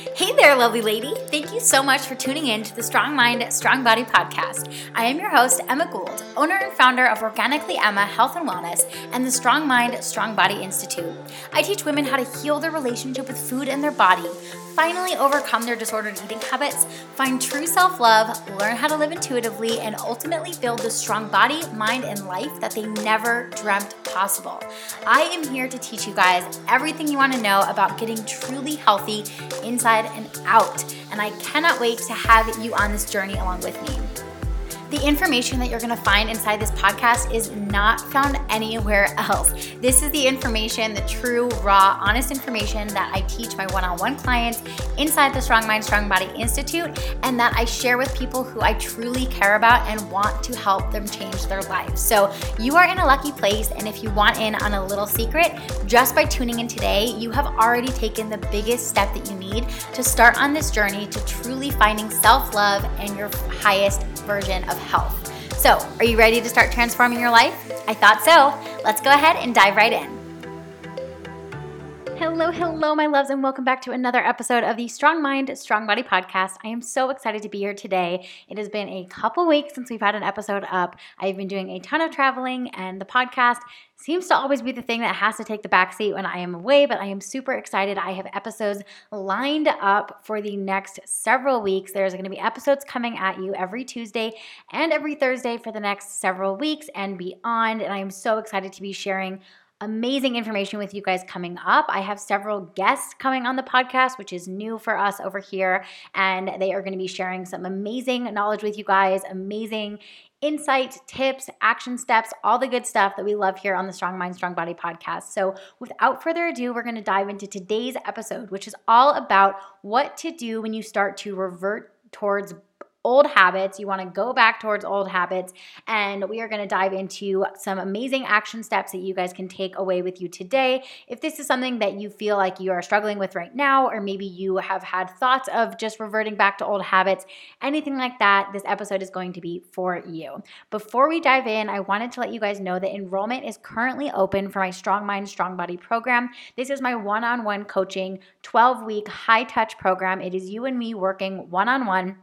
Hey there, lovely lady. Thank you so much for tuning in to the Strong Mind, Strong Body podcast. I am your host, Emma Gould, owner and founder of Organically Emma Health and Wellness and the Strong Mind, Strong Body Institute. I teach women how to heal their relationship with food and their body, finally overcome their disordered eating habits, find true self love, learn how to live intuitively, and ultimately build the strong body, mind, and life that they never dreamt possible. I am here to teach you guys everything you want to know about getting truly healthy inside and out. And I cannot wait to have you on this journey along with me. The information that you're going to find inside this podcast is not found anywhere else. This is the information, the true, raw, honest information that I teach my one on one clients inside the Strong Mind, Strong Body Institute, and that I share with people who I truly care about and want to help them change their lives. So you are in a lucky place. And if you want in on a little secret, just by tuning in today, you have already taken the biggest step that you need to start on this journey to truly finding self love and your highest version of health. So, are you ready to start transforming your life? I thought so. Let's go ahead and dive right in. Hello, hello, my loves, and welcome back to another episode of the Strong Mind, Strong Body podcast. I am so excited to be here today. It has been a couple weeks since we've had an episode up. I've been doing a ton of traveling, and the podcast seems to always be the thing that has to take the backseat when I am away, but I am super excited. I have episodes lined up for the next several weeks. There's going to be episodes coming at you every Tuesday and every Thursday for the next several weeks and beyond. And I am so excited to be sharing amazing information with you guys coming up. I have several guests coming on the podcast, which is new for us over here. And they are going to be sharing some amazing knowledge with you guys, amazing insight, tips, action steps, all the good stuff that we love here on the Strong Mind, Strong Body podcast. So, without further ado, we're going to dive into today's episode, which is all about what to do when you start to revert towards old habits. You want to go back towards old habits. And we are going to dive into some amazing action steps that you guys can take away with you today. If this is something that you feel like you are struggling with right now, or maybe you have had thoughts of just reverting back to old habits, anything like that, this episode is going to be for you. Before we dive in, I wanted to let you guys know that enrollment is currently open for my Strong Mind, Strong Body program. This is my one on one coaching, 12 week high touch program. It is you and me working one on one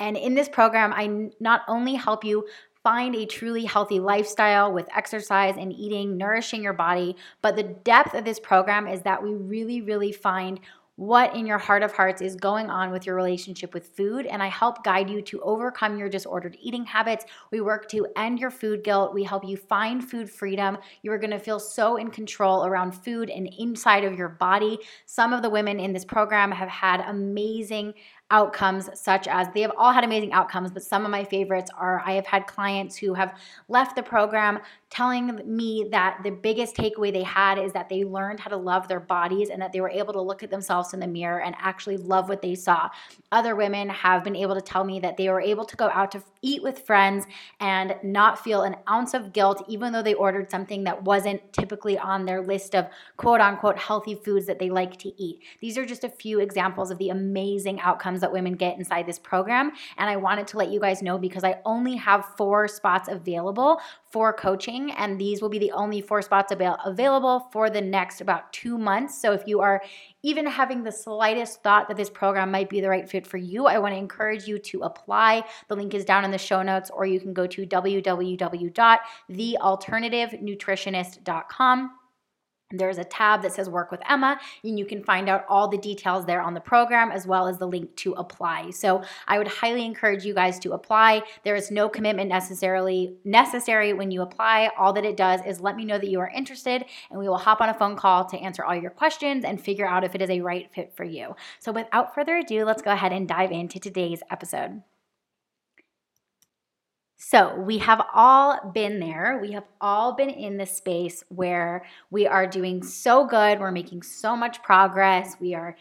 and in this program, I not only help you find a truly healthy lifestyle with exercise and eating, nourishing your body, but the depth of this program is that we really, really find what in your heart of hearts is going on with your relationship with food. And I help guide you to overcome your disordered eating habits. We work to end your food guilt. We help you find food freedom. You are going to feel so in control around food and inside of your body. Some of the women in this program have had amazing outcomes such as they have all had amazing outcomes but some of my favorites are i have had clients who have left the program telling me that the biggest takeaway they had is that they learned how to love their bodies and that they were able to look at themselves in the mirror and actually love what they saw other women have been able to tell me that they were able to go out to eat with friends and not feel an ounce of guilt even though they ordered something that wasn't typically on their list of quote unquote healthy foods that they like to eat these are just a few examples of the amazing outcomes that women get inside this program. And I wanted to let you guys know because I only have four spots available for coaching, and these will be the only four spots avail- available for the next about two months. So if you are even having the slightest thought that this program might be the right fit for you, I want to encourage you to apply. The link is down in the show notes, or you can go to www.thealternativenutritionist.com. There's a tab that says Work with Emma, and you can find out all the details there on the program as well as the link to apply. So I would highly encourage you guys to apply. There is no commitment necessarily necessary when you apply. All that it does is let me know that you are interested, and we will hop on a phone call to answer all your questions and figure out if it is a right fit for you. So without further ado, let's go ahead and dive into today's episode. So, we have all been there. We have all been in the space where we are doing so good. We're making so much progress. We are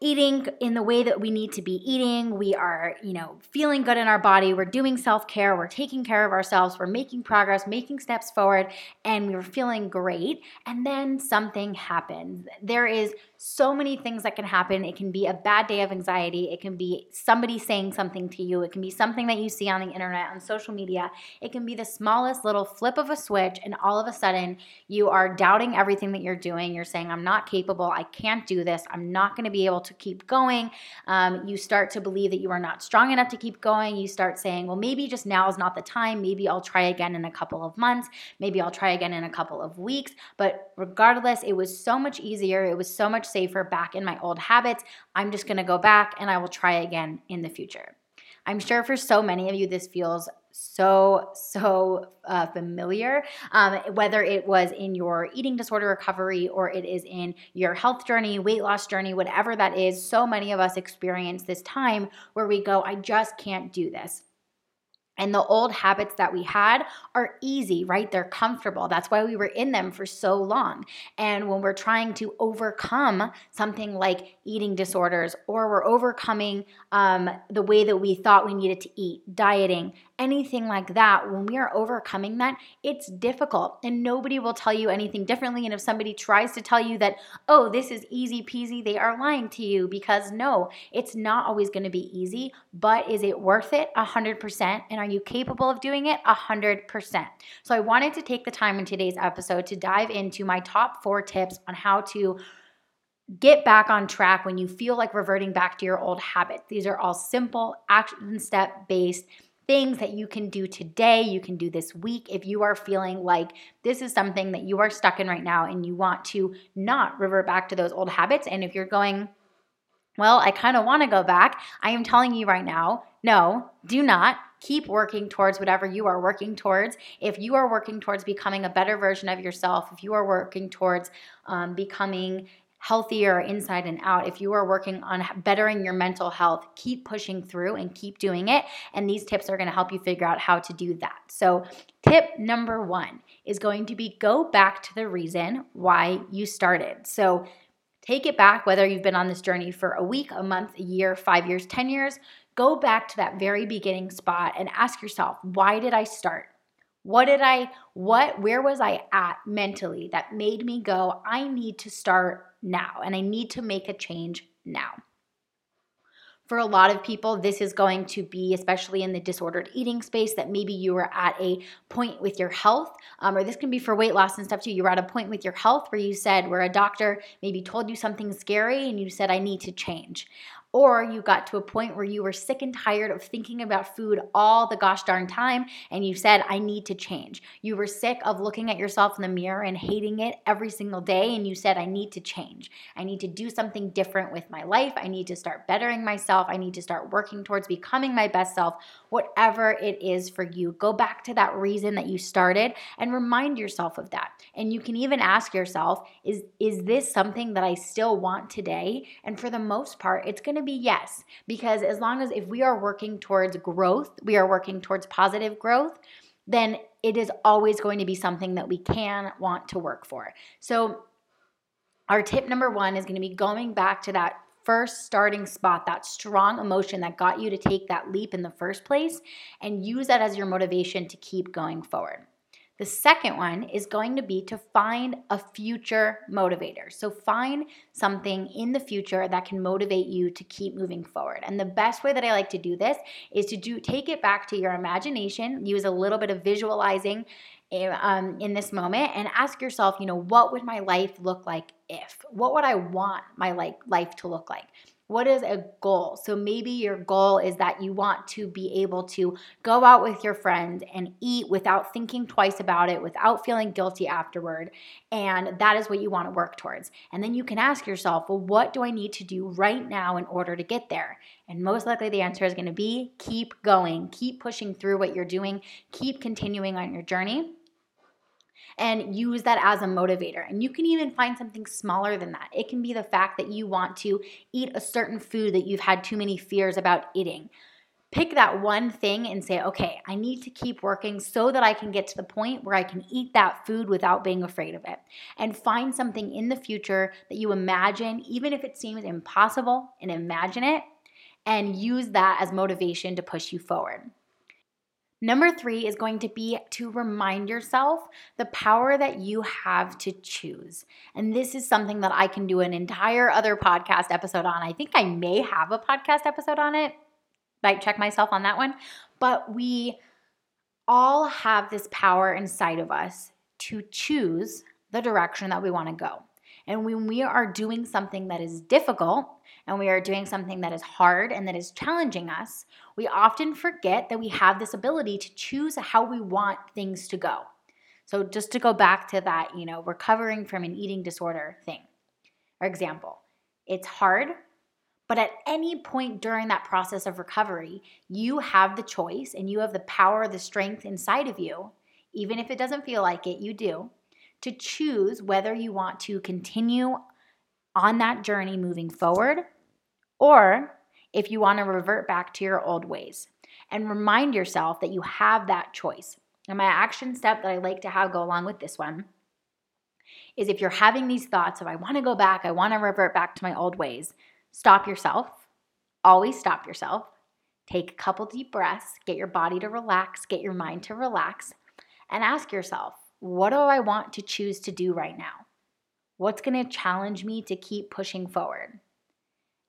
eating in the way that we need to be eating. We are, you know, feeling good in our body. We're doing self-care. We're taking care of ourselves. We're making progress, making steps forward, and we're feeling great. And then something happens. There is so many things that can happen. It can be a bad day of anxiety. It can be somebody saying something to you. It can be something that you see on the internet, on social media. It can be the smallest little flip of a switch, and all of a sudden you are doubting everything that you're doing. You're saying, I'm not capable. I can't do this. I'm not going to be able to keep going. Um, you start to believe that you are not strong enough to keep going. You start saying, well, maybe just now is not the time. Maybe I'll try again in a couple of months. Maybe I'll try again in a couple of weeks. But regardless, it was so much easier. It was so much safer back in my old habits. I'm just to go back and I will try again in the future. I'm sure for so many of you, this feels so, so uh, familiar, um, whether it was in your eating disorder recovery or it is in your health journey, weight loss journey, whatever that is. So many of us experience this time where we go, I just can't do this. And the old habits that we had are easy, right? They're comfortable. That's why we were in them for so long. And when we're trying to overcome something like eating disorders, or we're overcoming um, the way that we thought we needed to eat, dieting, anything like that, when we are overcoming that, it's difficult and nobody will tell you anything differently. And if somebody tries to tell you that, oh, this is easy peasy, they are lying to you because no, it's not always going to be easy, but is it worth it? 100%. And are you capable of doing it? 100%. So I wanted to take the time in today's episode to dive into my top four tips on how to get back on track when you feel like reverting back to your old habits. These are all simple, action step based things that you can do today, you can do this week if you are feeling like this is something that you are stuck in right now and you want to not revert back to those old habits. And if you're going, well, I kind of want to go back, I am telling you right now, no, do not. Keep working towards whatever you are working towards. If you are working towards becoming a better version of yourself, if you are working towards um, becoming healthier inside and out, if you are working on bettering your mental health, keep pushing through and keep doing it. And these tips are going to help you figure out how to do that. So, tip number one is going to be go back to the reason why you started. So, take it back, whether you've been on this journey for a week, a month, a year, five years, 10 years. Go back to that very beginning spot and ask yourself, why did I start? What did I, what, where was I at mentally that made me go, I need to start now and I need to make a change now. For a lot of people, this is going to be, especially in the disordered eating space, that maybe you were at a point with your health, um, or this can be for weight loss and stuff too. You were at a point with your health where you said, where a doctor maybe told you something scary and you said, I need to change. Or you got to a point where you were sick and tired of thinking about food all the gosh darn time and you said, I need to change. You were sick of looking at yourself in the mirror and hating it every single day and you said, I need to change. I need to do something different with my life. I need to start bettering myself. I need to start working towards becoming my best self, whatever it is for you. Go back to that reason that you started and remind yourself of that. And you can even ask yourself, is, is this something that I still want today? And for the most part, it's going to be yes, because as long as if we are working towards growth, we are working towards positive growth, then it is always going to be something that we can want to work for. So, our tip number one is going to be going back to that first starting spot, that strong emotion that got you to take that leap in the first place, and use that as your motivation to keep going forward. The second one is going to be to find a future motivator. So find something in the future that can motivate you to keep moving forward. And the best way that I like to do this is to do take it back to your imagination, use a little bit of visualizing eh, um, in this moment and ask yourself, you know, what would my life look like if? What would I want my like life to look like? What is a goal? So maybe your goal is that you want to be able to go out with your friends and eat without thinking twice about it, without feeling guilty afterward. And that is what you want to work towards. And then you can ask yourself, well, what do I need to do right now in order to get there? And most likely the answer is going to be keep going, keep pushing through what you're doing, keep continuing on your journey and use that as a motivator. And you can even find something smaller than that. It can be the fact that you want to eat a certain food that you've had too many fears about eating. Pick that one thing and say, okay, I need to keep working so that I can get to the point where I can eat that food without being afraid of it. And find something in the future that you imagine, even if it seems impossible, and imagine it and use that as motivation to push you forward. Number three is going to be to remind yourself the power that you have to choose. And this is something that I can do an entire other podcast episode on. I think I may have a podcast episode on it. Might check myself on that one. But we all have this power inside of us to choose the direction that we want to go. And when we are doing something that is difficult and we are doing something that is hard and that is challenging us, we often forget that we have this ability to choose how we want things to go. So, just to go back to that, you know, recovering from an eating disorder thing or example, it's hard, but at any point during that process of recovery, you have the choice and you have the power, the strength inside of you, even if it doesn't feel like it, you do, to choose whether you want to continue on that journey moving forward or if you want to revert back to your old ways. And remind yourself that you have that choice. And my action step that I like to have go along with this one is if you're having these thoughts of, I want to go back, I want to revert back to my old ways, stop yourself. Always stop yourself. Take a couple deep breaths, get your body to relax, get your mind to relax, and ask yourself, what do I want to choose to do right now? What's going to challenge me to keep pushing forward?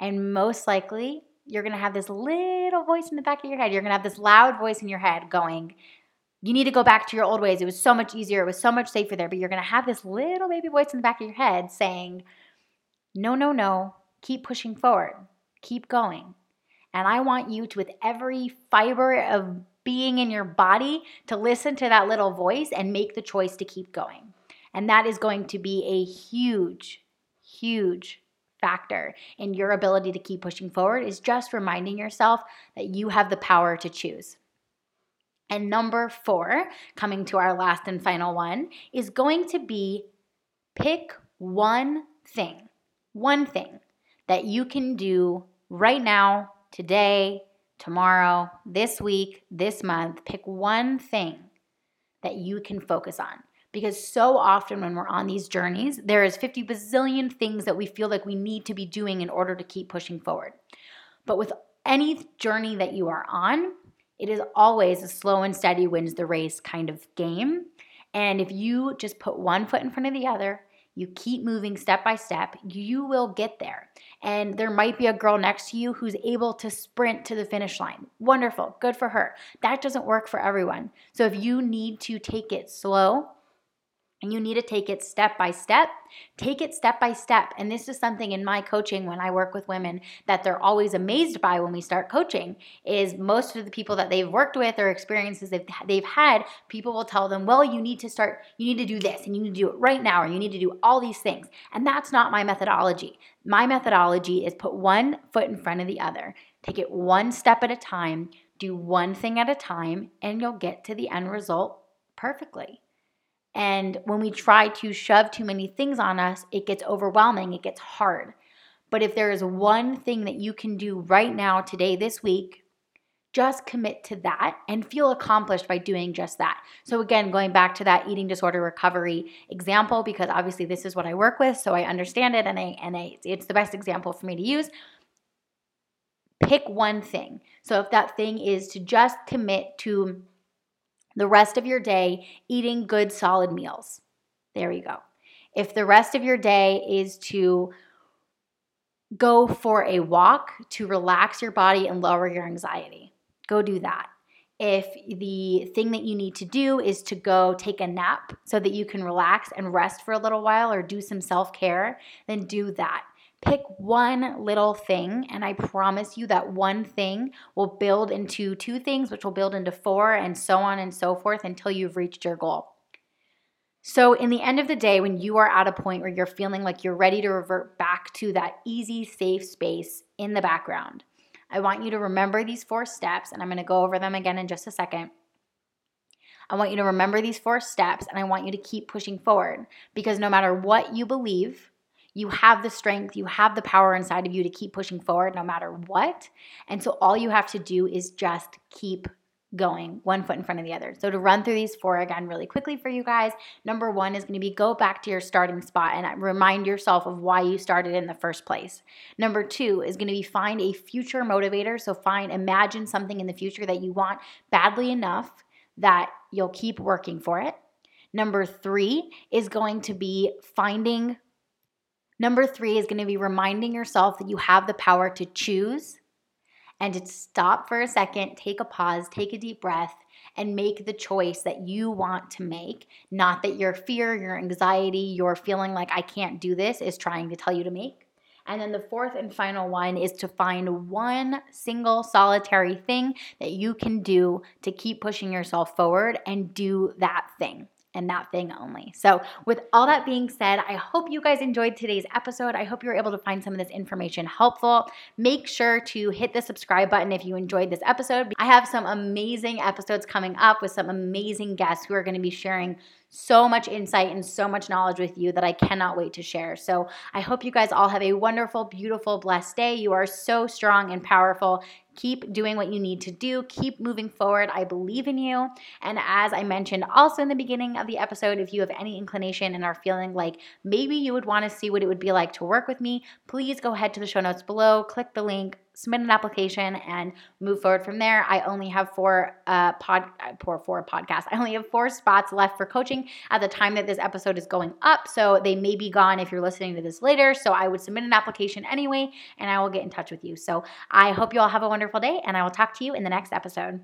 And most likely, you're going to have this little voice in the back of your head. You're going to have this loud voice in your head going, you need to go back to your old ways. It was so much easier. It was so much safer there. But you're going to have this little baby voice in the back of your head saying, no, no, no, keep pushing forward, keep going. And I want you to, with every fiber of being in your body, to listen to that little voice and make the choice to keep going. And that is going to be a huge, huge factor in your ability to keep pushing forward is just reminding yourself that you have the power to choose. And number four, coming to our last and final one, is going to be pick one thing, one thing that you can do right now, today, tomorrow, this week, this month. Pick one thing that you can focus on. Because so often when we're on these journeys, there is 50 bazillion things that we feel like we need to be doing in order to keep pushing forward. But with any journey that you are on, it is always a slow and steady wins the race kind of game. And if you just put one foot in front of the other, you keep moving step by step, you will get there. And there might be a girl next to you who's able to sprint to the finish line. Wonderful, good for her. That doesn't work for everyone. So if you need to take it slow, and you need to take it step by step. Take it step by step. And this is something in my coaching when I work with women that they're always amazed by when we start coaching is most of the people that they've worked with or experiences they've, they've had, people will tell them, well, you need to start, you need to do this and you need to do it right now or you need to do all these things. And that's not my methodology. My methodology is put one foot in front of the other. Take it one step at a time, do one thing at a time, and you'll get to the end result perfectly. And when we try to shove too many things on us, it gets overwhelming, it gets hard. But if there is one thing that you can do right now, today, this week, just commit to that and feel accomplished by doing just that. So, again, going back to that eating disorder recovery example, because obviously this is what I work with, so I understand it and, I, and I, it's the best example for me to use. Pick one thing. So, if that thing is to just commit to the rest of your day eating good, solid meals. There you go. If the rest of your day is to go for a walk to relax your body and lower your anxiety, go do that. If the thing that you need to do is to go take a nap so that you can relax and rest for a little while or do some self care, then do that. Pick one little thing, and I promise you that one thing will build into two things, which will build into four, and so on and so forth until you've reached your goal. So, in the end of the day, when you are at a point where you're feeling like you're ready to revert back to that easy, safe space in the background, I want you to remember these four steps, and I'm gonna go over them again in just a second. I want you to remember these four steps, and I want you to keep pushing forward because no matter what you believe, you have the strength, you have the power inside of you to keep pushing forward no matter what. And so all you have to do is just keep going one foot in front of the other. So to run through these four again really quickly for you guys, number 1 is going to be go back to your starting spot and remind yourself of why you started in the first place. Number 2 is going to be find a future motivator, so find imagine something in the future that you want badly enough that you'll keep working for it. Number 3 is going to be finding Number three is going to be reminding yourself that you have the power to choose. and to stop for a second, take a pause, take a deep breath, and make the choice that you want to make, not that your fear, your anxiety, your feeling like I can't do this is trying to tell you to make. And then the fourth and final one is to find one single solitary thing that you can do to keep pushing yourself forward and do that thing and that thing only. So, with all that being said, I hope you guys enjoyed today's episode. I hope you were able to find some of this information helpful. Make sure to hit the subscribe button if you enjoyed this episode. I have some amazing episodes coming up with some amazing guests who are going to be sharing so much insight and so much knowledge with you that I cannot wait to share. So I hope you guys all have a wonderful, beautiful, blessed day. You are so strong and powerful. Keep doing what you need to do. Keep moving forward. I believe in you. And as I mentioned also in the beginning of the episode, if you have any inclination and are feeling like maybe you would want to see what it would be like to work with me, please go ahead to the show notes below, click the link, submit an application and move forward from there. I only have four uh pod four four podcasts. I only have four spots left for coaching at the time that this episode is going up. So they may be gone if you're listening to this later. So I would submit an application anyway and I will get in touch with you. So I hope you all have a wonderful day and I will talk to you in the next episode.